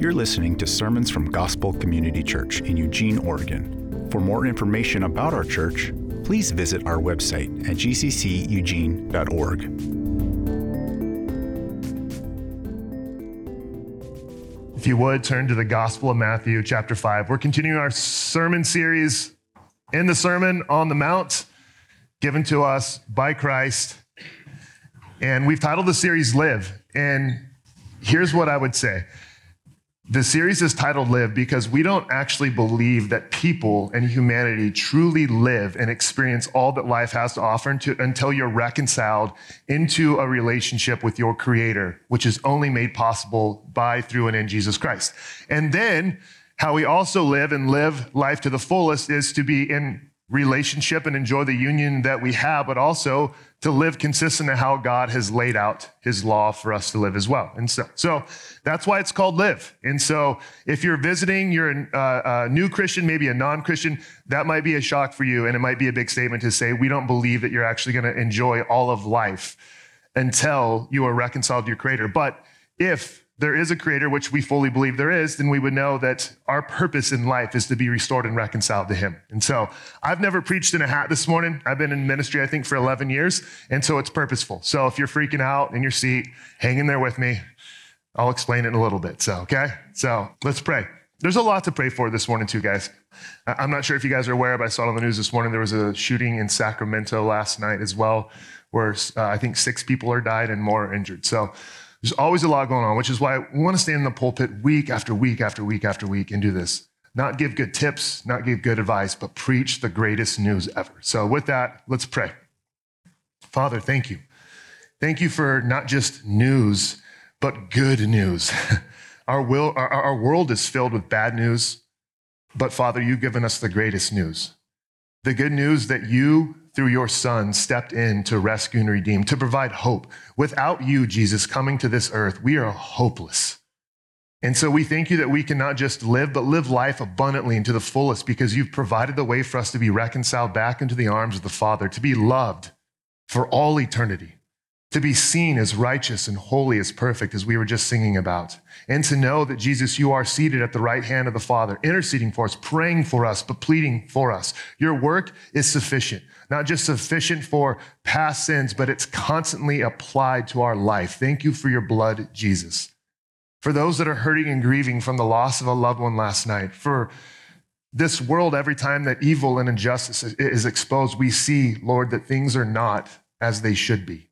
You're listening to sermons from Gospel Community Church in Eugene, Oregon. For more information about our church, please visit our website at gcceugene.org. If you would turn to the Gospel of Matthew, chapter 5. We're continuing our sermon series in the Sermon on the Mount, given to us by Christ. And we've titled the series Live. And here's what I would say the series is titled Live because we don't actually believe that people and humanity truly live and experience all that life has to offer until you're reconciled into a relationship with your creator, which is only made possible by, through, and in Jesus Christ. And then how we also live and live life to the fullest is to be in relationship and enjoy the union that we have, but also to live consistent to how God has laid out his law for us to live as well. And so, so that's why it's called live. And so if you're visiting, you're a, uh, a new Christian, maybe a non-Christian, that might be a shock for you. And it might be a big statement to say, we don't believe that you're actually going to enjoy all of life until you are reconciled to your creator. But if there is a creator, which we fully believe there is, then we would know that our purpose in life is to be restored and reconciled to him. And so I've never preached in a hat this morning. I've been in ministry, I think, for 11 years. And so it's purposeful. So if you're freaking out in your seat, hang in there with me. I'll explain it in a little bit. So, okay? So let's pray. There's a lot to pray for this morning, too, guys. I'm not sure if you guys are aware, but I saw it on the news this morning. There was a shooting in Sacramento last night as well, where uh, I think six people are died and more are injured. So there's always a lot going on, which is why we want to stand in the pulpit week after week after week after week and do this. Not give good tips, not give good advice, but preach the greatest news ever. So, with that, let's pray. Father, thank you. Thank you for not just news, but good news. Our, will, our, our world is filled with bad news, but Father, you've given us the greatest news. The good news that you through your son stepped in to rescue and redeem, to provide hope. Without you, Jesus, coming to this earth, we are hopeless. And so we thank you that we can not just live, but live life abundantly and to the fullest because you've provided the way for us to be reconciled back into the arms of the Father, to be loved for all eternity to be seen as righteous and holy as perfect, as we were just singing about, and to know that Jesus, you are seated at the right hand of the Father, interceding for us, praying for us, but pleading for us. Your work is sufficient, not just sufficient for past sins, but it's constantly applied to our life. Thank you for your blood, Jesus. For those that are hurting and grieving from the loss of a loved one last night, for this world, every time that evil and injustice is exposed, we see, Lord, that things are not as they should be.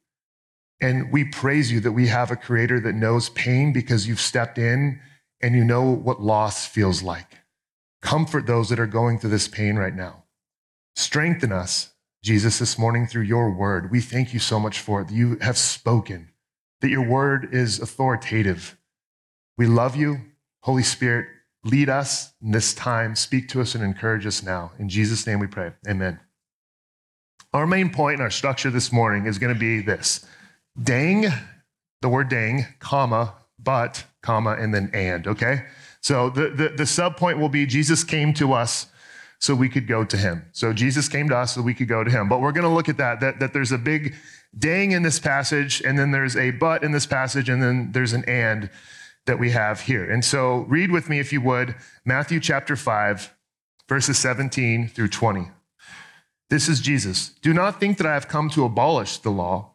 And we praise you that we have a creator that knows pain because you've stepped in and you know what loss feels like. Comfort those that are going through this pain right now. Strengthen us, Jesus, this morning through your word. We thank you so much for it you have spoken, that your word is authoritative. We love you. Holy Spirit, lead us in this time. Speak to us and encourage us now. In Jesus' name we pray. Amen. Our main point in our structure this morning is going to be this dang, the word dang, comma, but, comma, and then and, okay? So the, the, the sub point will be Jesus came to us so we could go to him. So Jesus came to us so we could go to him. But we're going to look at that, that, that there's a big dang in this passage, and then there's a but in this passage, and then there's an and that we have here. And so read with me, if you would, Matthew chapter 5, verses 17 through 20. This is Jesus. Do not think that I have come to abolish the law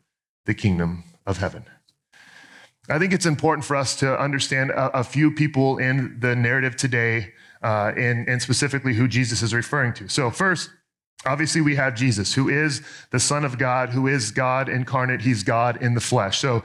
the kingdom of heaven. I think it's important for us to understand a, a few people in the narrative today, uh, and, and specifically who Jesus is referring to. So, first, obviously, we have Jesus, who is the Son of God, who is God incarnate. He's God in the flesh. So,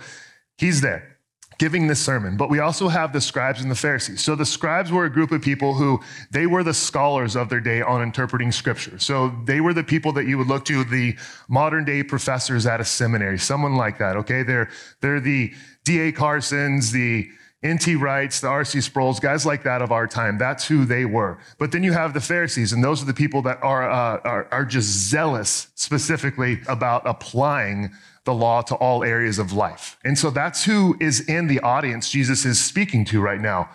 he's there giving this sermon. But we also have the scribes and the Pharisees. So the scribes were a group of people who they were the scholars of their day on interpreting scripture. So they were the people that you would look to, the modern day professors at a seminary, someone like that. Okay. They're, they're the D.A. Carsons, the, N.T. Wrights, the R.C. Sproul's, guys like that of our time. That's who they were. But then you have the Pharisees, and those are the people that are, uh, are, are just zealous specifically about applying the law to all areas of life. And so that's who is in the audience Jesus is speaking to right now.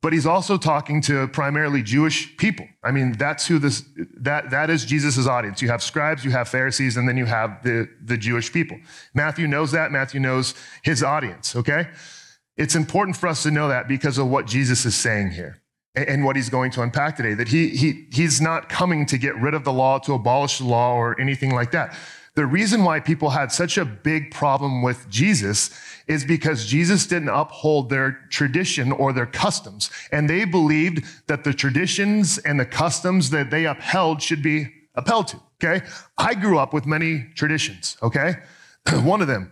But he's also talking to primarily Jewish people. I mean, that's who this that that is Jesus' audience. You have scribes, you have Pharisees, and then you have the, the Jewish people. Matthew knows that. Matthew knows his audience, okay? It's important for us to know that because of what Jesus is saying here and what he's going to unpack today. That he, he, he's not coming to get rid of the law, to abolish the law, or anything like that. The reason why people had such a big problem with Jesus is because Jesus didn't uphold their tradition or their customs. And they believed that the traditions and the customs that they upheld should be upheld to. Okay. I grew up with many traditions. Okay. One of them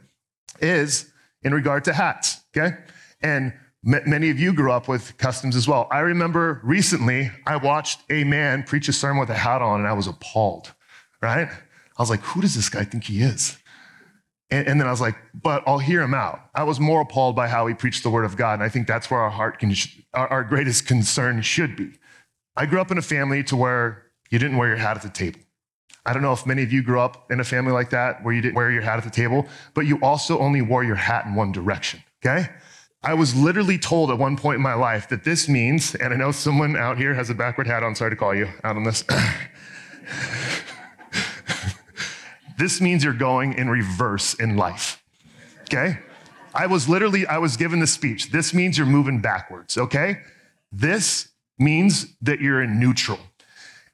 is in regard to hats. Okay. And many of you grew up with customs as well. I remember recently I watched a man preach a sermon with a hat on and I was appalled, right? I was like, who does this guy think he is? And, and, then I was like, but I'll hear him out. I was more appalled by how he preached the word of God. And I think that's where our heart can, our, our greatest concern should be. I grew up in a family to where you didn't wear your hat at the table. I don't know if many of you grew up in a family like that where you didn't wear your hat at the table, but you also only wore your hat in one direction, okay? I was literally told at one point in my life that this means, and I know someone out here has a backward hat on, sorry to call you out on this. This means you're going in reverse in life. Okay? I was literally, I was given the speech. This means you're moving backwards, okay? This means that you're in neutral.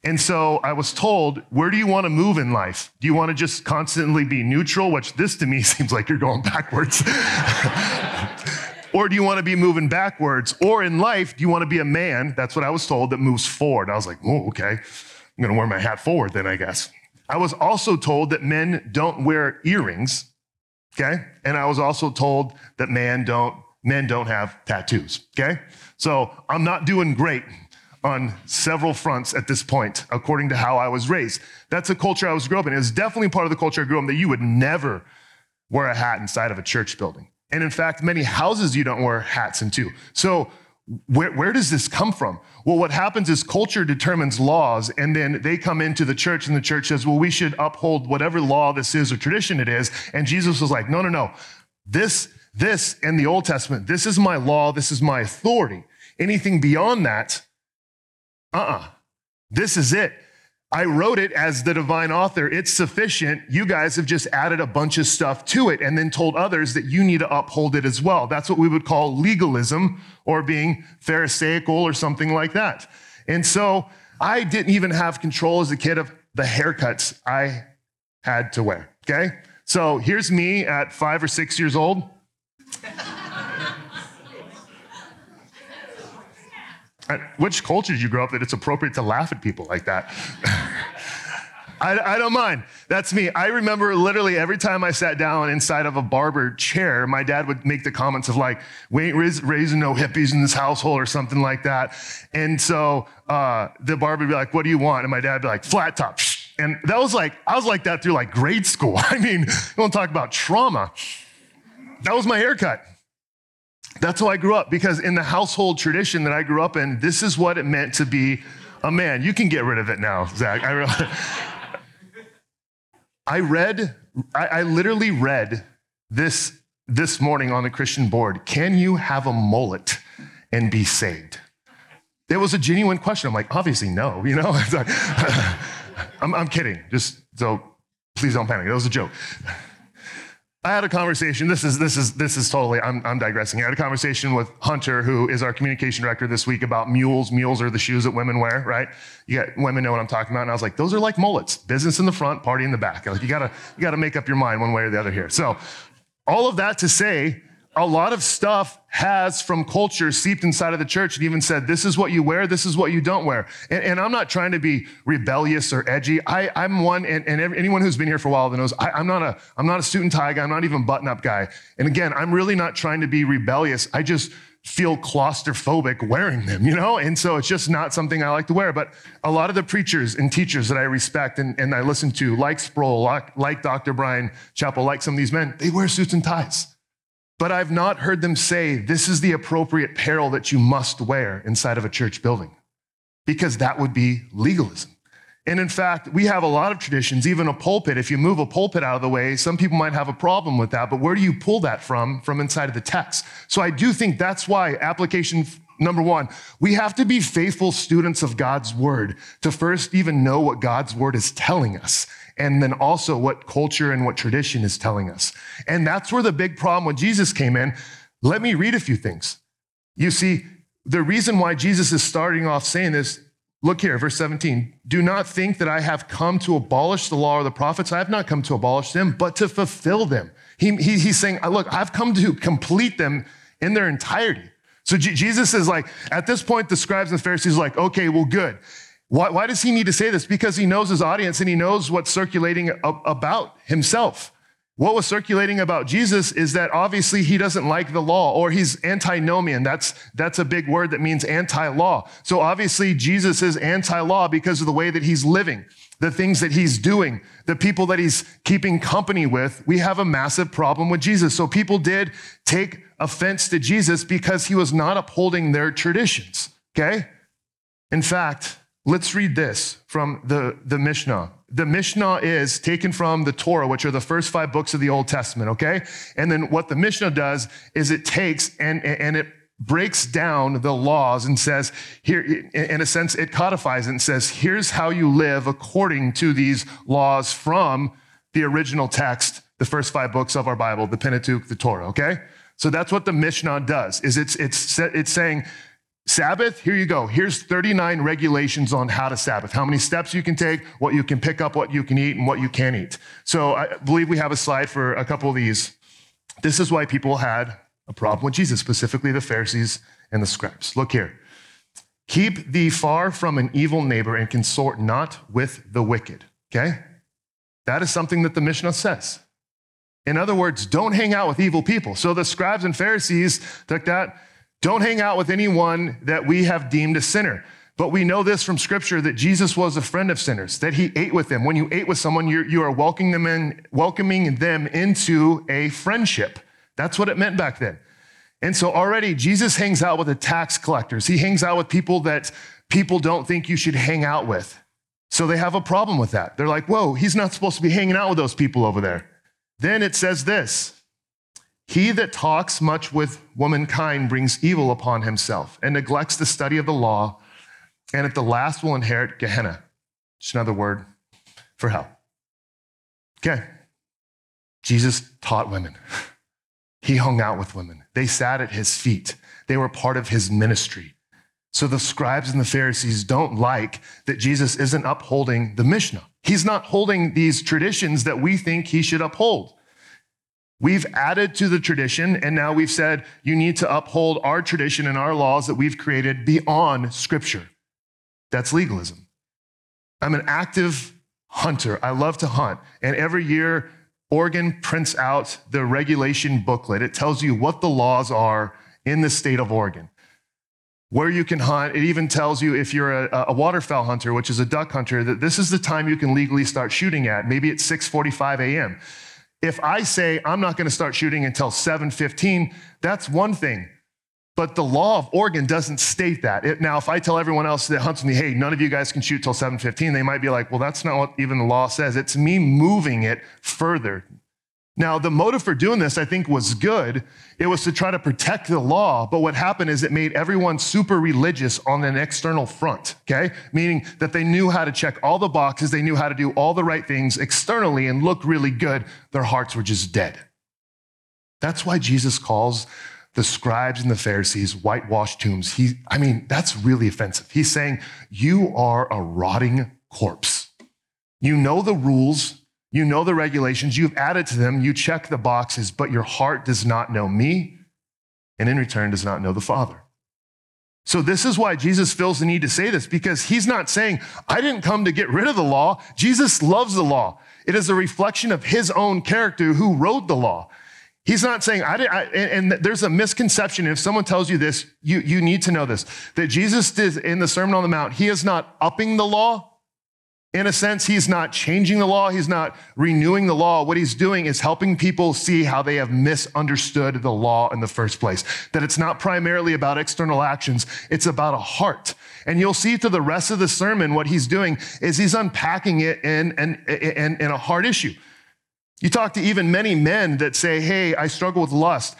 And so I was told, where do you want to move in life? Do you want to just constantly be neutral? Which this to me seems like you're going backwards. or do you want to be moving backwards? Or in life, do you want to be a man? That's what I was told that moves forward. I was like, oh, okay. I'm going to wear my hat forward then, I guess. I was also told that men don't wear earrings, okay? And I was also told that man don't, men don't have tattoos, okay? So I'm not doing great on several fronts at this point, according to how I was raised. That's a culture I was grew up in. It's definitely part of the culture I grew up in that you would never wear a hat inside of a church building. And in fact, many houses you don't wear hats into. So where, where does this come from? Well, what happens is culture determines laws, and then they come into the church, and the church says, well, we should uphold whatever law this is or tradition it is. And Jesus was like, no, no, no. This, this in the Old Testament, this is my law, this is my authority. Anything beyond that, uh uh-uh. uh This is it. I wrote it as the divine author. It's sufficient. You guys have just added a bunch of stuff to it and then told others that you need to uphold it as well. That's what we would call legalism or being Pharisaical or something like that. And so I didn't even have control as a kid of the haircuts I had to wear. Okay. So here's me at five or six years old. Which culture you grow up that it's appropriate to laugh at people like that? I, I, don't mind. That's me. I remember literally every time I sat down inside of a barber chair, my dad would make the comments of like, we ain't raising no hippies in this household or something like that. And so uh, the barber would be like, what do you want? And my dad would be like, flat top. And that was like, I was like that through like grade school. I mean, you want to talk about trauma. That was my haircut. That's how I grew up because in the household tradition that I grew up in, this is what it meant to be a man. You can get rid of it now, Zach. I, I read, I, I literally read this this morning on the Christian board. Can you have a mullet and be saved? It was a genuine question. I'm like, obviously no, you know? I'm, I'm kidding. Just so please don't panic. That was a joke. I had a conversation. This is this is this is totally. I'm, I'm digressing. I had a conversation with Hunter, who is our communication director this week, about mules. Mules are the shoes that women wear, right? You got women know what I'm talking about. And I was like, those are like mullets. Business in the front, party in the back. Like you gotta you gotta make up your mind one way or the other here. So, all of that to say, a lot of stuff has from culture seeped inside of the church and even said, this is what you wear, this is what you don't wear. And, and I'm not trying to be rebellious or edgy. I, am one, and, and, anyone who's been here for a while that knows I, am not a, I'm not a suit and tie guy. I'm not even button up guy. And again, I'm really not trying to be rebellious. I just feel claustrophobic wearing them, you know? And so it's just not something I like to wear. But a lot of the preachers and teachers that I respect and, and I listen to, like Sproul, like, like Dr. Bryan Chapell, like some of these men, they wear suits and ties. But I've not heard them say this is the appropriate apparel that you must wear inside of a church building, because that would be legalism. And in fact, we have a lot of traditions, even a pulpit. If you move a pulpit out of the way, some people might have a problem with that, but where do you pull that from? From inside of the text. So I do think that's why application number one, we have to be faithful students of God's word to first even know what God's word is telling us. And then also what culture and what tradition is telling us. And that's where the big problem when Jesus came in. Let me read a few things. You see, the reason why Jesus is starting off saying this Look here, verse 17. Do not think that I have come to abolish the law or the prophets. I have not come to abolish them, but to fulfill them. He, he, he's saying, Look, I've come to complete them in their entirety. So Jesus is like, at this point, the scribes and Pharisees are like, okay, well, good. Why, why does he need to say this? Because he knows his audience and he knows what's circulating about himself. What was circulating about Jesus is that obviously he doesn't like the law or he's antinomian. That's, that's a big word that means anti law. So obviously Jesus is anti law because of the way that he's living, the things that he's doing, the people that he's keeping company with. We have a massive problem with Jesus. So people did take offense to Jesus because he was not upholding their traditions. Okay? In fact, let's read this from the, the Mishnah the Mishnah is taken from the Torah, which are the first five books of the Old Testament, okay? And then what the Mishnah does is it takes and, and it breaks down the laws and says, here, in a sense, it codifies and says, here's how you live according to these laws from the original text, the first five books of our Bible, the Pentateuch, the Torah, okay? So that's what the Mishnah does, is it's, it's, it's saying, Sabbath, here you go. Here's 39 regulations on how to Sabbath, how many steps you can take, what you can pick up, what you can eat, and what you can't eat. So I believe we have a slide for a couple of these. This is why people had a problem with Jesus, specifically the Pharisees and the scribes. Look here. Keep thee far from an evil neighbor and consort not with the wicked. Okay? That is something that the Mishnah says. In other words, don't hang out with evil people. So the scribes and Pharisees took that don't hang out with anyone that we have deemed a sinner. But we know this from scripture that Jesus was a friend of sinners, that he ate with them. When you ate with someone, you're, you are welcoming them, in, welcoming them into a friendship. That's what it meant back then. And so already Jesus hangs out with the tax collectors. He hangs out with people that people don't think you should hang out with. So they have a problem with that. They're like, whoa, he's not supposed to be hanging out with those people over there. Then it says this he that talks much with womankind brings evil upon himself and neglects the study of the law, and at the last will inherit Gehenna. Just another word for hell. Okay. Jesus taught women. He hung out with women. They sat at his feet. They were part of his ministry. So the scribes and the Pharisees don't like that Jesus isn't upholding the Mishnah. He's not holding these traditions that we think he should uphold. We've added to the tradition, and now we've said you need to uphold our tradition and our laws that we've created beyond Scripture. That's legalism. I'm an active hunter. I love to hunt. And every year, Oregon prints out the regulation booklet. It tells you what the laws are in the state of Oregon, where you can hunt. It even tells you if you're a, a waterfowl hunter, which is a duck hunter, that this is the time you can legally start shooting at. Maybe it's 6:45 a.m. If I say I'm not going to start shooting until 7:15, that's one thing. But the law of Oregon doesn't state that. It, now, if I tell everyone else that hunts me, hey, none of you guys can shoot till 7:15, they might be like, well, that's not what even the law says. It's me moving it further now, the motive for doing this, I think, was good. It was to try to protect the law, but what happened is it made everyone super religious on an external front, okay? Meaning that they knew how to check all the boxes, they knew how to do all the right things externally and look really good. Their hearts were just dead. That's why Jesus calls the scribes and the Pharisees whitewashed tombs. He, I mean, that's really offensive. He's saying, You are a rotting corpse. You know the rules, you know the regulations, you've added to them, you check the boxes, but your heart does not know me, and in return does not know the Father. So, this is why Jesus feels the need to say this, because he's not saying, I didn't come to get rid of the law. Jesus loves the law. It is a reflection of his own character who wrote the law. He's not saying, I, did, I and, and, there's a misconception. If someone tells you this, you, you need to know this that Jesus did in the Sermon on the Mount, he is not upping the law, In a sense, he's not changing the law, he's not renewing the law. What he's doing is helping people see how they have misunderstood the law in the first place. That it's not primarily about external actions, it's about a heart. And you'll see through the rest of the sermon what he's doing is he's unpacking it in, in, in, in a hard issue. You talk to even many men that say, Hey, I struggle with lust.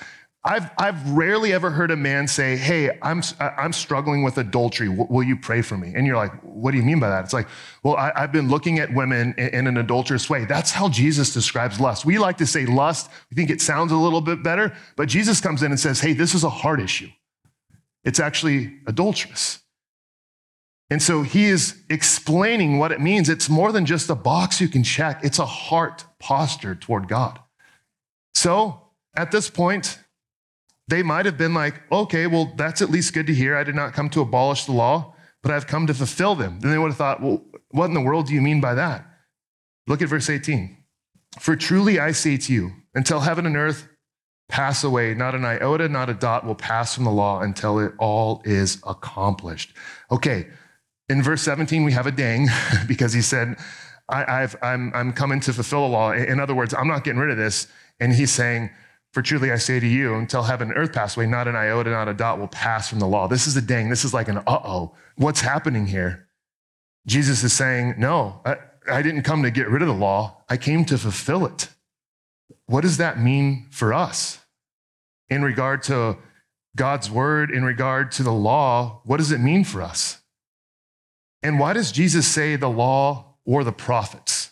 I've, I've rarely ever heard a man say, Hey, I'm, I'm struggling with adultery. will you pray for me? And you're like, What do you mean by that? It's like, Well, I, have been looking at women in, in, an adulterous way. That's how Jesus describes lust. We like to say lust. We think it sounds a little bit better, but Jesus comes in and says, Hey, this is a heart issue. It's actually adulterous. And so he is explaining what it means. It's more than just a box you can check, it's a heart posture toward God. So at this point, they might have been like, okay, well, that's at least good to hear. I did not come to abolish the law, but I've come to fulfill them. Then they would have thought, well, what in the world do you mean by that? Look at verse 18. For truly I say to you, until heaven and earth pass away, not an iota, not a dot will pass from the law until it all is accomplished. Okay, in verse 17, we have a dang because he said, I, have I'm, I'm coming to fulfill the law. In other words, I'm not getting rid of this. And he's saying, for truly I say to you, until heaven and earth pass away, not an iota, not a dot will pass from the law. This is a dang. This is like an uh oh. What's happening here? Jesus is saying, No, I, I didn't come to get rid of the law. I came to fulfill it. What does that mean for us in regard to God's word, in regard to the law? What does it mean for us? And why does Jesus say the law or the prophets?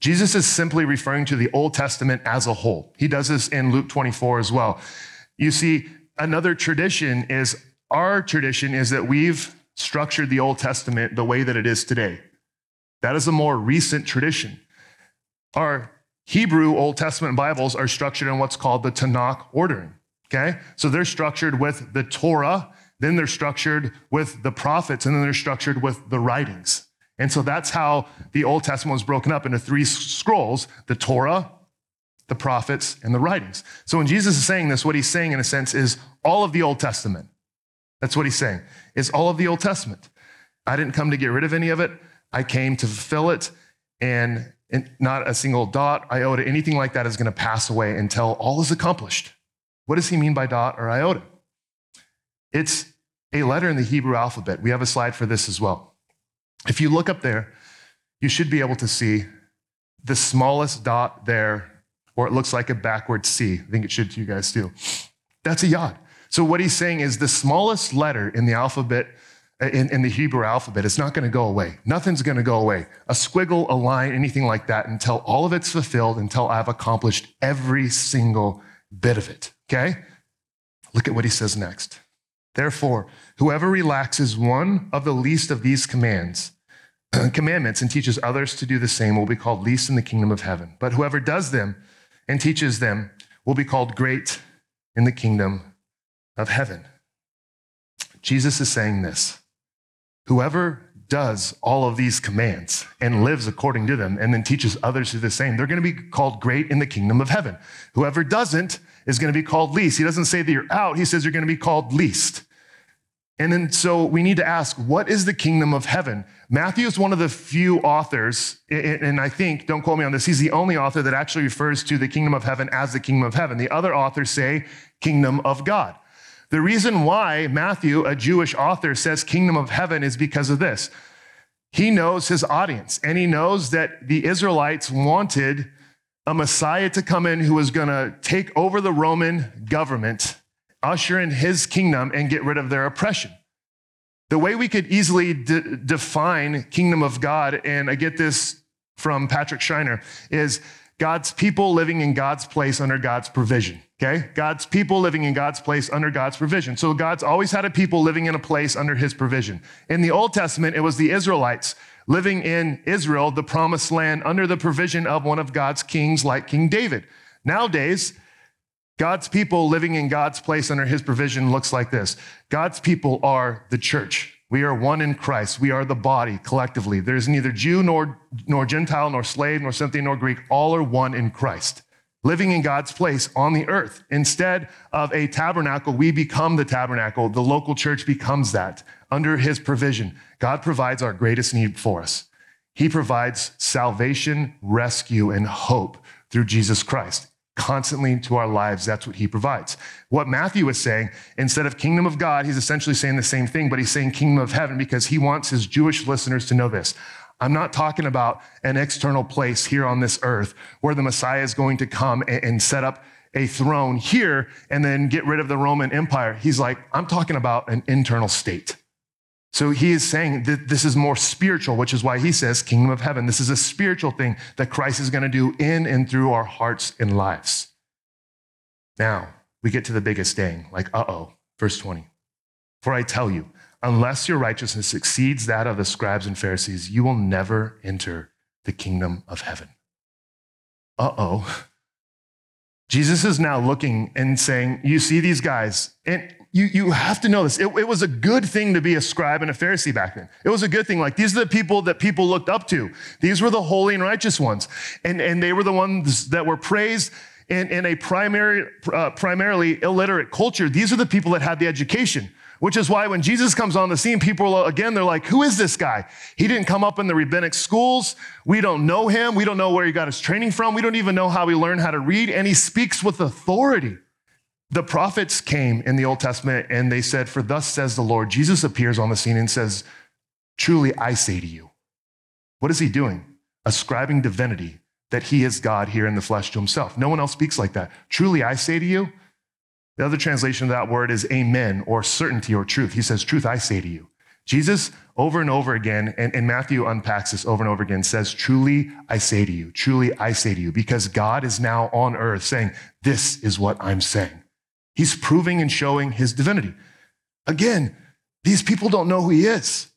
Jesus is simply referring to the Old Testament as a whole. He does this in Luke 24 as well. You see, another tradition is our tradition is that we've structured the Old Testament the way that it is today. That is a more recent tradition. Our Hebrew Old Testament Bibles are structured in what's called the Tanakh ordering. Okay? So they're structured with the Torah, then they're structured with the prophets, and then they're structured with the writings. And so that's how the Old Testament was broken up into three scrolls the Torah, the prophets, and the writings. So when Jesus is saying this, what he's saying in a sense is all of the Old Testament. That's what he's saying, is all of the Old Testament. I didn't come to get rid of any of it, I came to fulfill it. And, and not a single dot, iota, anything like that is going to pass away until all is accomplished. What does he mean by dot or iota? It's a letter in the Hebrew alphabet. We have a slide for this as well. If you look up there, you should be able to see the smallest dot there, or it looks like a backward C. I think it should to you guys too. That's a yod. So what he's saying is the smallest letter in the alphabet, uh, in, in the Hebrew alphabet, is not going to go away. Nothing's going to go away. A squiggle, a line, anything like that, until all of it's fulfilled, until I've accomplished every single bit of it. Okay? Look at what he says next. Therefore, whoever relaxes one of the least of these commands, commandments and teaches others to do the same will be called least in the kingdom of heaven. But whoever does them and teaches them will be called great in the kingdom of heaven. Jesus is saying this Whoever does all of these commands and lives according to them and then teaches others to do the same, they're going to be called great in the kingdom of heaven. Whoever doesn't is going to be called least. He doesn't say that you're out, he says you're going to be called least. And then so we need to ask, what is the kingdom of heaven? Matthew is one of the few authors, and I think, don't quote me on this, he's the only author that actually refers to the kingdom of heaven as the kingdom of heaven. The other authors say kingdom of God. The reason why Matthew, a Jewish author, says kingdom of heaven is because of this. He knows his audience, and he knows that the Israelites wanted a Messiah to come in who was going to take over the Roman government usher in his kingdom and get rid of their oppression. The way we could easily de- define kingdom of God, and I get this from Patrick Schreiner, is God's people living in God's place under God's provision. Okay? God's people living in God's place under God's provision. So God's always had a people living in a place under his provision. In the Old Testament, it was the Israelites living in Israel, the promised land, under the provision of one of God's kings like King David. Nowadays, God's people living in God's place under his provision looks like this God's people are the church. We are one in Christ. We are the body collectively. There's neither Jew nor, nor Gentile, nor slave, nor Scythian, nor Greek. All are one in Christ, living in God's place on the earth. Instead of a tabernacle, we become the tabernacle. The local church becomes that under his provision. God provides our greatest need for us. He provides salvation, rescue, and hope through Jesus Christ. Constantly into our lives, that's what he provides. What Matthew is saying, instead of kingdom of God, he's essentially saying the same thing, but he's saying kingdom of heaven because he wants his Jewish listeners to know this. I'm not talking about an external place here on this earth where the Messiah is going to come and set up a throne here and then get rid of the Roman Empire. He's like, I'm talking about an internal state. So he is saying that this is more spiritual, which is why he says kingdom of heaven. This is a spiritual thing that Christ is going to do in and through our hearts and lives. Now we get to the biggest thing, like, uh oh, verse 20. For I tell you, unless your righteousness exceeds that of the scribes and Pharisees, you will never enter the kingdom of heaven. Uh oh. Jesus is now looking and saying, You see these guys, and you, you have to know this. It, it, was a good thing to be a scribe and a Pharisee back then. It was a good thing. Like, these are the people that people looked up to. These were the holy and righteous ones. And, and they were the ones that were praised in, in a primary, uh, primarily illiterate culture. These are the people that had the education. Which is why when Jesus comes on the scene, people, again, they're like, who is this guy? He didn't come up in the rabbinic schools. We don't know him. We don't know where he got his training from. We don't even know how he learned how to read. And he speaks with authority. The prophets came in the Old Testament and they said, For thus says the Lord. Jesus appears on the scene and says, Truly I say to you. What is he doing? Ascribing divinity that he is God here in the flesh to himself. No one else speaks like that. Truly I say to you. The other translation of that word is amen or certainty or truth. He says, Truth I say to you. Jesus, over and over again, and, and, Matthew unpacks this over and over again, says, Truly I say to you, truly I say to you, because God is now on earth saying, This is what I'm saying. He's proving and showing his divinity. Again, these people don't know who he is.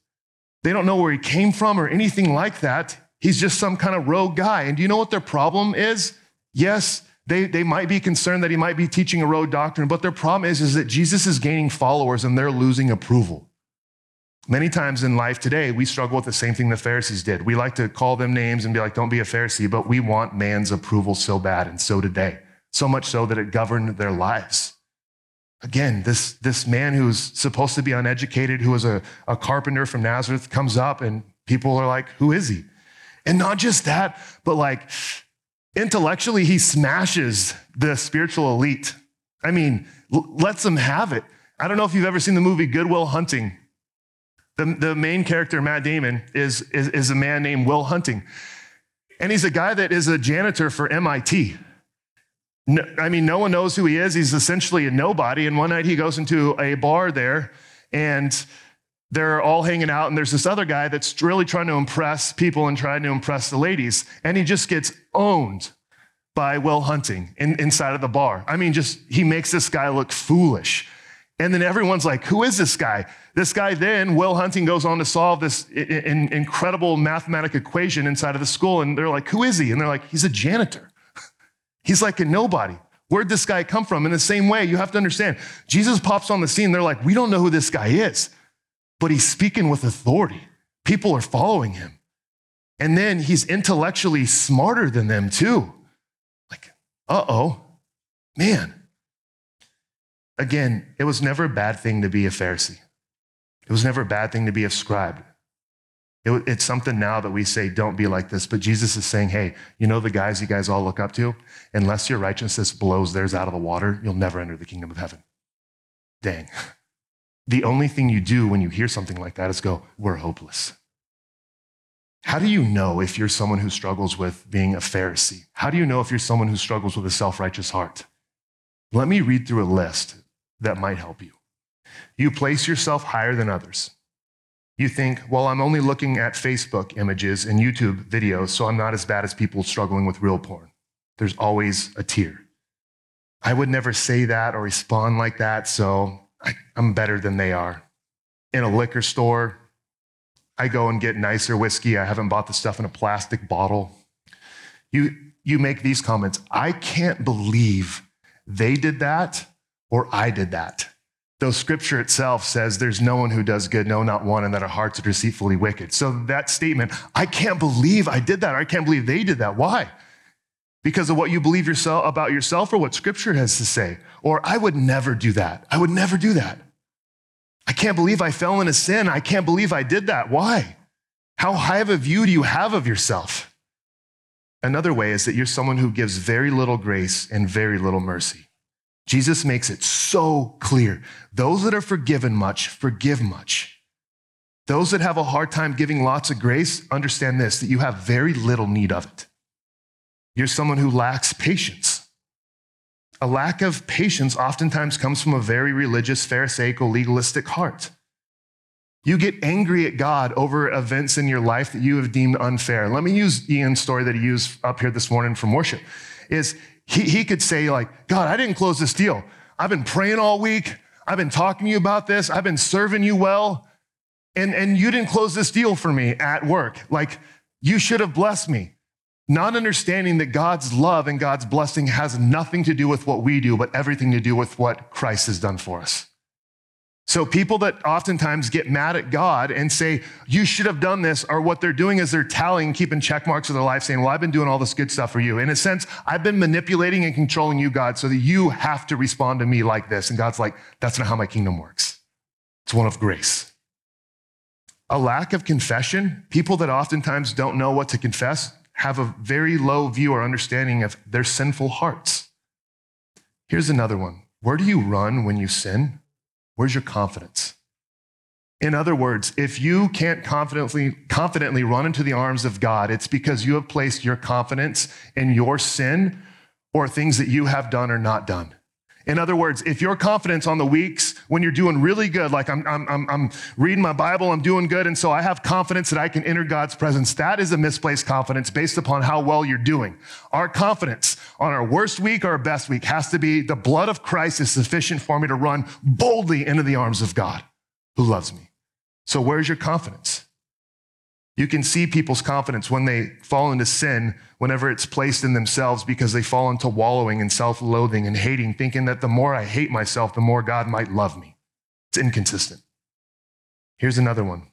They don't know where he came from or anything like that. He's just some kind of rogue guy. And do you know what their problem is? Yes, they, they might be concerned that he might be teaching a rogue doctrine, but their problem is, is that Jesus is gaining followers and they're losing approval. Many times in life today, we struggle with the same thing the Pharisees did. We like to call them names and be like, don't be a Pharisee, but we want man's approval so bad, and so they. So much so that it governed their lives. Again, this, this man who's supposed to be uneducated, who was a, a carpenter from Nazareth, comes up and people are like, Who is he? And not just that, but like intellectually, he smashes the spiritual elite. I mean, l- lets them have it. I don't know if you've ever seen the movie Good Will Hunting. The, the main character, Matt Damon, is, is, is a man named Will Hunting. And he's a guy that is a janitor for MIT. No, I mean, no one knows who he is. He's essentially a nobody. And one night he goes into a bar there and they're all hanging out. And there's this other guy that's really trying to impress people and trying to impress the ladies. And he just gets owned by Will Hunting in, inside of the bar. I mean, just he makes this guy look foolish. And then everyone's like, who is this guy? This guy then, Will Hunting goes on to solve this incredible mathematical equation inside of the school. And they're like, who is he? And they're like, he's a janitor. He's like a nobody. Where'd this guy come from? In the same way, you have to understand, Jesus pops on the scene. They're like, we don't know who this guy is, but he's speaking with authority. People are following him. And then he's intellectually smarter than them, too. Like, uh oh, man. Again, it was never a bad thing to be a Pharisee. It was never a bad thing to be a scribe. It, it's something now that we say, don't be like this. But Jesus is saying, hey, you know the guys you guys all look up to? Unless your righteousness blows theirs out of the water, you'll never enter the kingdom of heaven. Dang. The only thing you do when you hear something like that is go, we're hopeless. How do you know if you're someone who struggles with being a Pharisee? How do you know if you're someone who struggles with a self righteous heart? Let me read through a list that might help you. You place yourself higher than others. You think, well, I'm only looking at Facebook images and YouTube videos, so I'm not as bad as people struggling with real porn. There's always a tier. I would never say that or respond like that, so I, am better than they are. In a liquor store, I go and get nicer whiskey. I haven't bought the stuff in a plastic bottle. You, you make these comments I can't believe they did that or I did that. Though scripture itself says there's no one who does good, no, not one, and that our hearts are deceitfully wicked. So that statement, I can't believe I did that. I can't believe they did that. Why? Because of what you believe yourself about yourself or what scripture has to say. Or I would never do that. I would never do that. I can't believe I fell into sin. I can't believe I did that. Why? How high of a view do you have of yourself? Another way is that you're someone who gives very little grace and very little mercy. Jesus makes it so clear. Those that are forgiven much, forgive much. Those that have a hard time giving lots of grace, understand this that you have very little need of it. You're someone who lacks patience. A lack of patience oftentimes comes from a very religious, Pharisaical, legalistic heart. You get angry at God over events in your life that you have deemed unfair. Let me use Ian's story that he used up here this morning from worship. Is he, he could say, like, God, I didn't close this deal. I've been praying all week. I've been talking to you about this. I've been serving you well. And, and you didn't close this deal for me at work. Like, you should have blessed me. Not understanding that God's love and God's blessing has nothing to do with what we do, but everything to do with what Christ has done for us. So people that oftentimes get mad at God and say, you should have done this, or what they're doing is they're tallying, keeping check marks of their life, saying, well, I've been doing all this good stuff for you. In a sense, I've been manipulating and controlling you, God, so that you have to respond to me like this. And God's like, that's not how my kingdom works. It's one of grace. A lack of confession, people that oftentimes don't know what to confess, have a very low view or understanding of their sinful hearts. Here's another one Where do you run when you sin? Where's your confidence? In other words, if you can't confidently, confidently run into the arms of God, it's because you have placed your confidence in your sin or things that you have done or not done. In other words, if your confidence on the weeks when you're doing really good, like I'm, I'm, I'm, I'm, reading my Bible, I'm doing good, and so I have confidence that I can enter God's presence, that is a misplaced confidence based upon how well you're doing. Our confidence on our worst week or our best week has to be the blood of Christ is sufficient for me to run boldly into the arms of God who loves me. So, where's your confidence? You can see people's confidence when they fall into sin, whenever it's placed in themselves, because they fall into wallowing and self loathing and hating, thinking that the more I hate myself, the more God might love me. It's inconsistent. Here's another one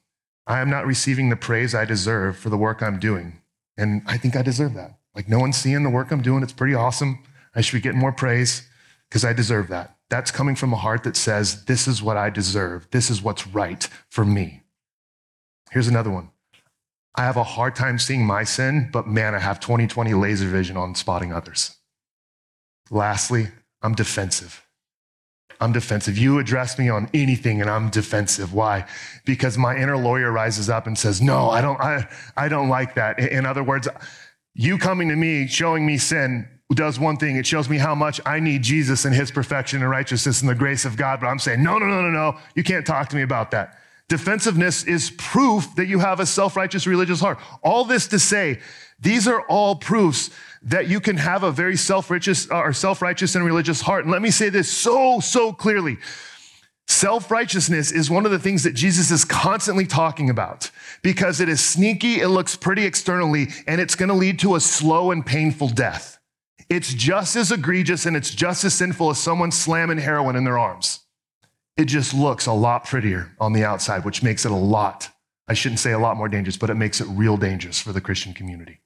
I am not receiving the praise I deserve for the work I'm doing. And I think I deserve that. Like, no one's seeing the work I'm doing. It's pretty awesome. I should be getting more praise because I deserve that. That's coming from a heart that says, This is what I deserve. This is what's right for me. Here's another one. I have a hard time seeing my sin, but man, I have 2020 laser vision on spotting others. Lastly, I'm defensive. I'm defensive. You address me on anything and I'm defensive. Why? Because my inner lawyer rises up and says, No, I don't, I, I don't like that. In other words, you coming to me, showing me sin, does one thing. It shows me how much I need Jesus and his perfection and righteousness and the grace of God. But I'm saying, no, no, no, no, no. You can't talk to me about that. Defensiveness is proof that you have a self righteous religious heart. All this to say, these are all proofs that you can have a very self righteous uh, or self righteous and religious heart. And let me say this so, so clearly. Self righteousness is one of the things that Jesus is constantly talking about because it is sneaky, it looks pretty externally, and it's going to lead to a slow and painful death. It's just as egregious and it's just as sinful as someone slamming heroin in their arms it just looks a lot prettier on the outside, which makes it a lot, I shouldn't say a lot more dangerous, but it makes it real dangerous for the Christian community.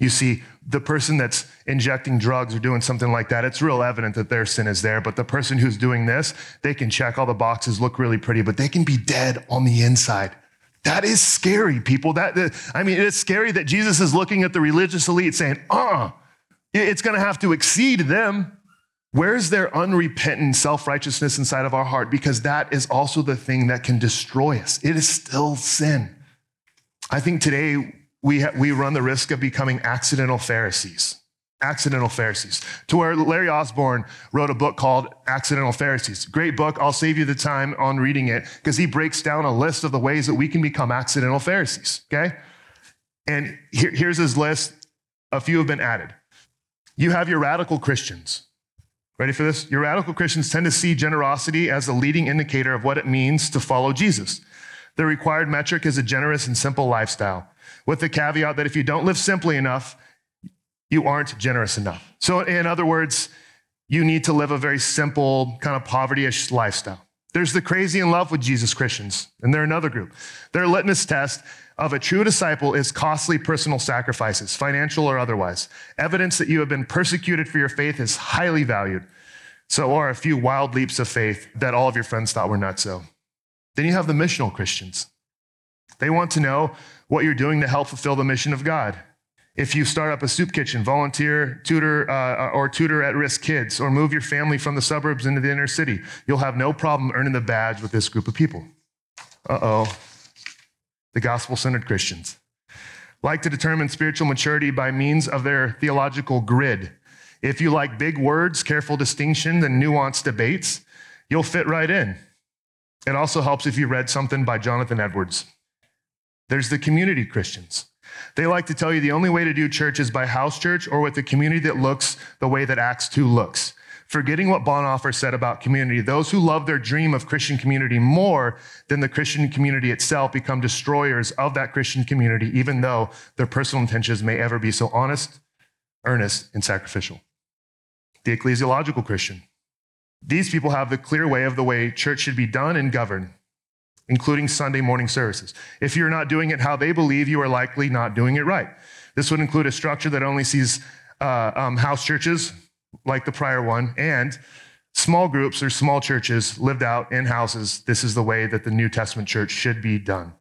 You see, the person that's injecting drugs or doing something like that, it's real evident that their sin is there. But the person who's doing this, they can check all the boxes, look really pretty, but they can be dead on the inside. That is scary, people. That, I mean, it's scary that Jesus is looking at the religious elite saying, uh, it's going to have to exceed them. Where's their unrepentant self righteousness inside of our heart? Because that is also the thing that can destroy us. It is still sin. I think today we, ha- we run the risk of becoming accidental Pharisees. Accidental Pharisees. To where Larry Osborne wrote a book called Accidental Pharisees. Great book. I'll save you the time on reading it because he breaks down a list of the ways that we can become accidental Pharisees. Okay? And here, here's his list. A few have been added. You have your radical Christians Ready for this? Your radical Christians tend to see generosity as a leading indicator of what it means to follow Jesus. The required metric is a generous and simple lifestyle, with the caveat that if you don't live simply enough, you aren't generous enough. So, in other words, you need to live a very simple, kind of poverty ish lifestyle. There's the crazy in love with Jesus Christians, and they're another group. Their litmus test of a true disciple is costly personal sacrifices, financial or otherwise. Evidence that you have been persecuted for your faith is highly valued. So are a few wild leaps of faith that all of your friends thought were not so. Then you have the missional Christians. They want to know what you're doing to help fulfill the mission of God. If you start up a soup kitchen, volunteer, tutor, uh, or tutor at risk kids, or move your family from the suburbs into the inner city, you'll have no problem earning the badge with this group of people. Uh oh. The gospel centered Christians like to determine spiritual maturity by means of their theological grid. If you like big words, careful distinctions, and nuanced debates, you'll fit right in. It also helps if you read something by Jonathan Edwards. There's the community Christians. They like to tell you the only way to do church is by house church or with a community that looks the way that Acts 2 looks. Forgetting what Bonhoeffer said about community, those who love their dream of Christian community more than the Christian community itself become destroyers of that Christian community, even though their personal intentions may ever be so honest, earnest, and sacrificial. The ecclesiological Christian. These people have the clear way of the way church should be done and governed including Sunday morning services. If you're not doing it how they believe, you are likely not doing it right. This would include a structure that only sees uh, um, house churches, like the prior one, and small groups or small churches lived out in houses. This is the way that the New Testament church should be done.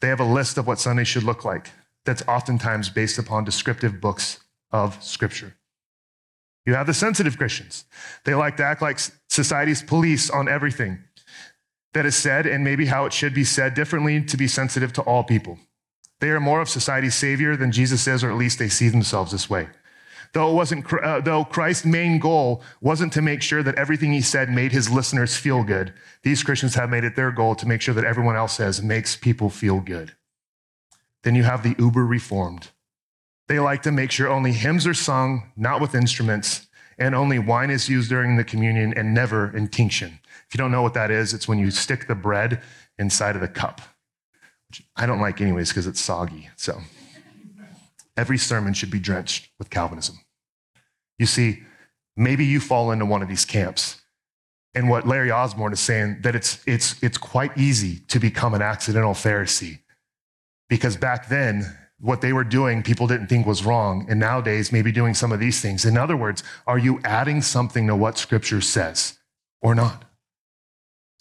They have a list of what Sunday should look like that's oftentimes based upon descriptive books of Scripture. You have the sensitive Christians. They like to act like society's police on everything that is said and maybe how it should be said differently to be sensitive to all people. They are more of society's savior than Jesus is, or at least they see themselves this way. Though it wasn't, uh, though Christ's main goal wasn't to make sure that everything he said made his listeners feel good, these Christians have made it their goal to make sure that everyone else says makes people feel good. Then you have the uber reformed. They like to make sure only hymns are sung, not with instruments, and only wine is used during the communion and never in intinction. If you don't know what that is, it's when you stick the bread inside of the cup, which I don't like anyways because it's soggy. So every sermon should be drenched with Calvinism. You see, maybe you fall into one of these camps. And what Larry Osborne is saying that it's it's it's quite easy to become an accidental Pharisee. Because back then, what they were doing, people didn't think was wrong. And nowadays, maybe doing some of these things. In other words, are you adding something to what scripture says or not?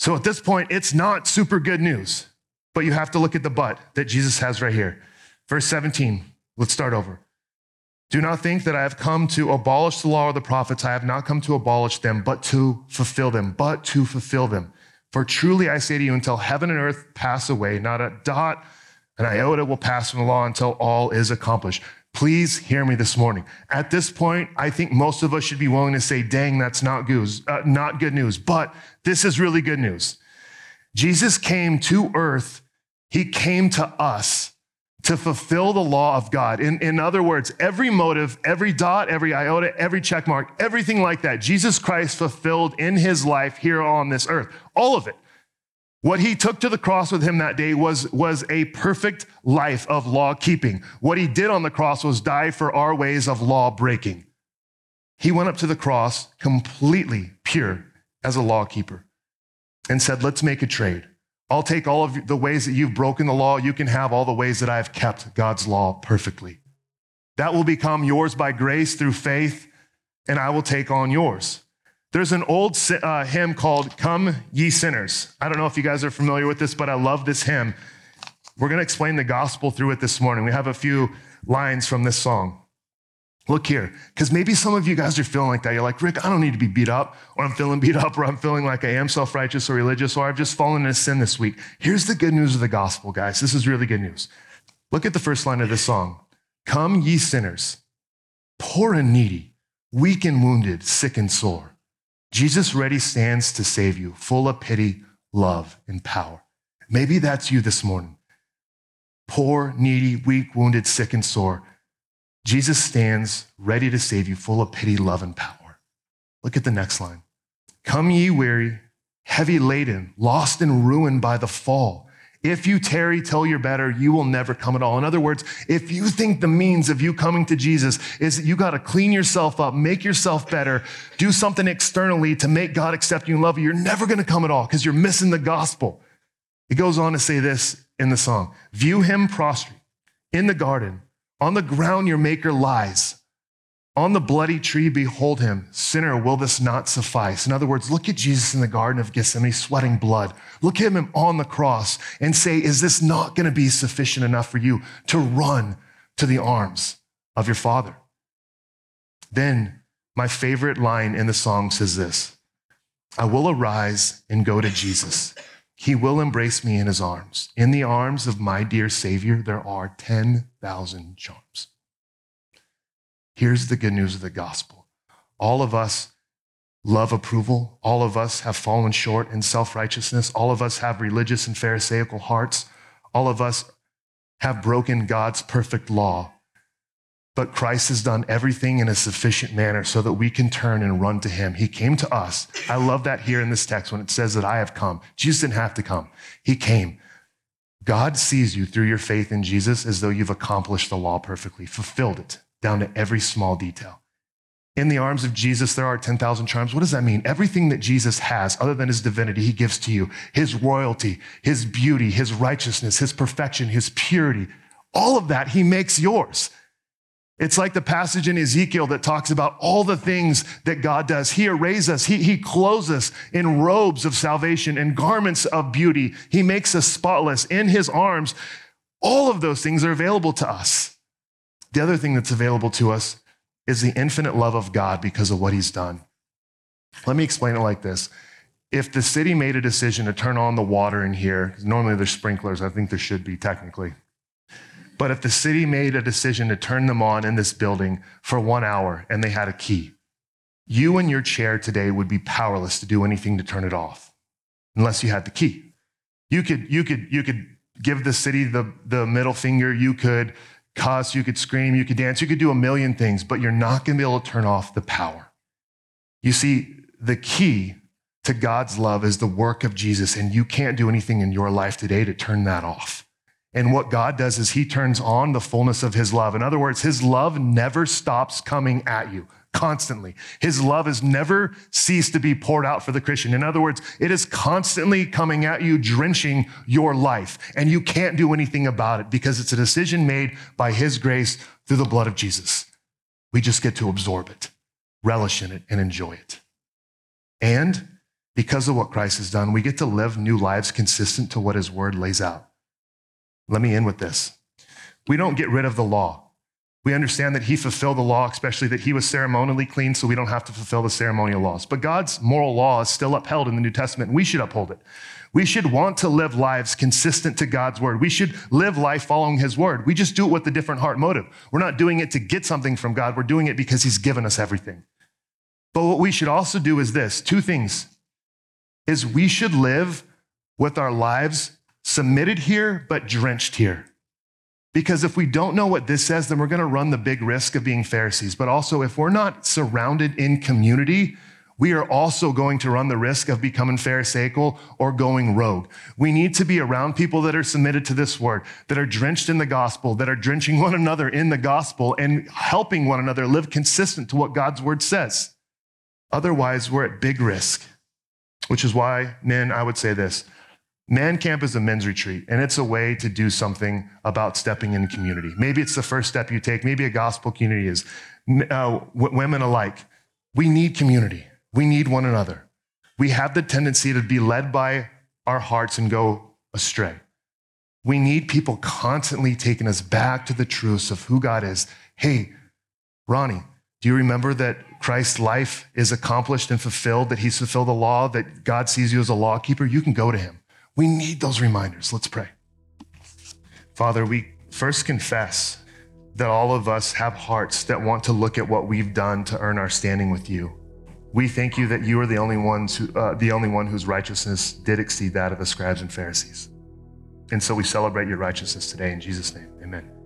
So at this point, it's not super good news, but you have to look at the but that Jesus has right here. Verse 17, let's start over. Do not think that I have come to abolish the law or the prophets. I have not come to abolish them, but to fulfill them, but to fulfill them. For truly I say to you, until heaven and earth pass away, not a dot, an iota will pass from the law until all is accomplished. Please hear me this morning. At this point, I think most of us should be willing to say, dang, that's not good, uh, not good news. But this is really good news. Jesus came to earth. He came to us to fulfill the law of God. In, in other words, every motive, every dot, every iota, every check mark, everything like that, Jesus Christ fulfilled in his life here on this earth. All of it. What he took to the cross with him that day was, was a perfect life of law keeping. What he did on the cross was die for our ways of law breaking. He went up to the cross completely pure as a law keeper and said, Let's make a trade. I'll take all of the ways that you've broken the law. You can have all the ways that I've kept God's law perfectly. That will become yours by grace through faith, and I will take on yours. There's an old uh, hymn called Come Ye Sinners. I don't know if you guys are familiar with this, but I love this hymn. We're going to explain the gospel through it this morning. We have a few lines from this song. Look here, because maybe some of you guys are feeling like that. You're like, Rick, I don't need to be beat up, or I'm feeling beat up, or I'm feeling like I am self righteous or religious, or I've just fallen into sin this week. Here's the good news of the gospel, guys. This is really good news. Look at the first line of this song Come, ye sinners, poor and needy, weak and wounded, sick and sore. Jesus ready stands to save you, full of pity, love, and power. Maybe that's you this morning. Poor, needy, weak, wounded, sick, and sore. Jesus stands ready to save you, full of pity, love, and power. Look at the next line. Come ye weary, heavy laden, lost and ruined by the fall. If you tarry till you're better, you will never come at all. In other words, if you think the means of you coming to Jesus is that you got to clean yourself up, make yourself better, do something externally to make God accept you and love you, you're never going to come at all because you're missing the gospel. It goes on to say this in the song View him prostrate in the garden, on the ground your maker lies. On the bloody tree, behold him. Sinner, will this not suffice? In other words, look at Jesus in the Garden of Gethsemane sweating blood. Look at him on the cross and say, Is this not going to be sufficient enough for you to run to the arms of your Father? Then, my favorite line in the song says this I will arise and go to Jesus. He will embrace me in his arms. In the arms of my dear Savior, there are 10,000 charms. Here's the good news of the gospel all of us love approval. All of us have fallen short in self righteousness. All of us have religious and Pharisaical hearts. All of us have broken God's perfect law. But Christ has done everything in a sufficient manner so that we can turn and run to him. He came to us. I love that here in this text when it says that I have come. Jesus didn't have to come, he came. God sees you through your faith in Jesus as though you've accomplished the law perfectly, fulfilled it down to every small detail. In the arms of Jesus, there are 10,000 charms. What does that mean? Everything that Jesus has, other than his divinity, he gives to you his royalty, his beauty, his righteousness, his perfection, his purity. All of that he makes yours. It's like the passage in Ezekiel that talks about all the things that God does. He arrays us, He, he clothes us in robes of salvation and garments of beauty. He makes us spotless in His arms. All of those things are available to us. The other thing that's available to us is the infinite love of God because of what he's done. Let me explain it like this. If the city made a decision to turn on the water in here, normally there's sprinklers, I think there should be technically. But if the city made a decision to turn them on in this building for one hour and they had a key, you and your chair today would be powerless to do anything to turn it off unless you had the key. You could, you could, you could give the city the, the middle finger. You could cuss, you could scream, you could dance, you could do a million things, but you're not going to be able to turn off the power. You see, the key to God's love is the work of Jesus, and you can't do anything in your life today to turn that off. And what God does is He turns on the fullness of His love. In other words, His love never stops coming at you constantly. His love has never ceased to be poured out for the Christian. In other words, it is constantly coming at you, drenching your life, and you can't do anything about it because it's a decision made by His grace through the blood of Jesus. We just get to absorb it, relish in it, and enjoy it. And because of what Christ has done, we get to live new lives consistent to what His word lays out. Let me end with this. We don't get rid of the law. We understand that he fulfilled the law, especially that he was ceremonially clean, so we don't have to fulfill the ceremonial laws. But God's moral law is still upheld in the New Testament, and we should uphold it. We should want to live lives consistent to God's word. We should live life following his word. We just do it with a different heart motive. We're not doing it to get something from God, we're doing it because he's given us everything. But what we should also do is this two things is we should live with our lives submitted here, but drenched here. Because if we don't know what this says, then we're going to run the big risk of being Pharisees. But also, if we're not surrounded in community, we are also going to run the risk of becoming Pharisaical or going rogue. We need to be around people that are submitted to this word, that are drenched in the gospel, that are drenching one another in the gospel and helping one another live consistent to what God's word says. Otherwise, we're at big risk, which is why, men, I would say this Man Camp is a men's retreat, and it's a way to do something about stepping in community. Maybe it's the first step you take. Maybe a gospel community is uh, women alike. We need community. We need one another. We have the tendency to be led by our hearts and go astray. We need people constantly taking us back to the truths of who God is. Hey, Ronnie, do you remember that Christ's life is accomplished and fulfilled, that he's fulfilled the law, that God sees you as a lawkeeper? You can go to him. We need those reminders. Let's pray. Father, we first confess that all of us have hearts that want to look at what we've done to earn our standing with you. We thank you that you are the only ones who, uh, the only one whose righteousness did exceed that of the scribes and Pharisees. And so we celebrate your righteousness today in Jesus' name. Amen.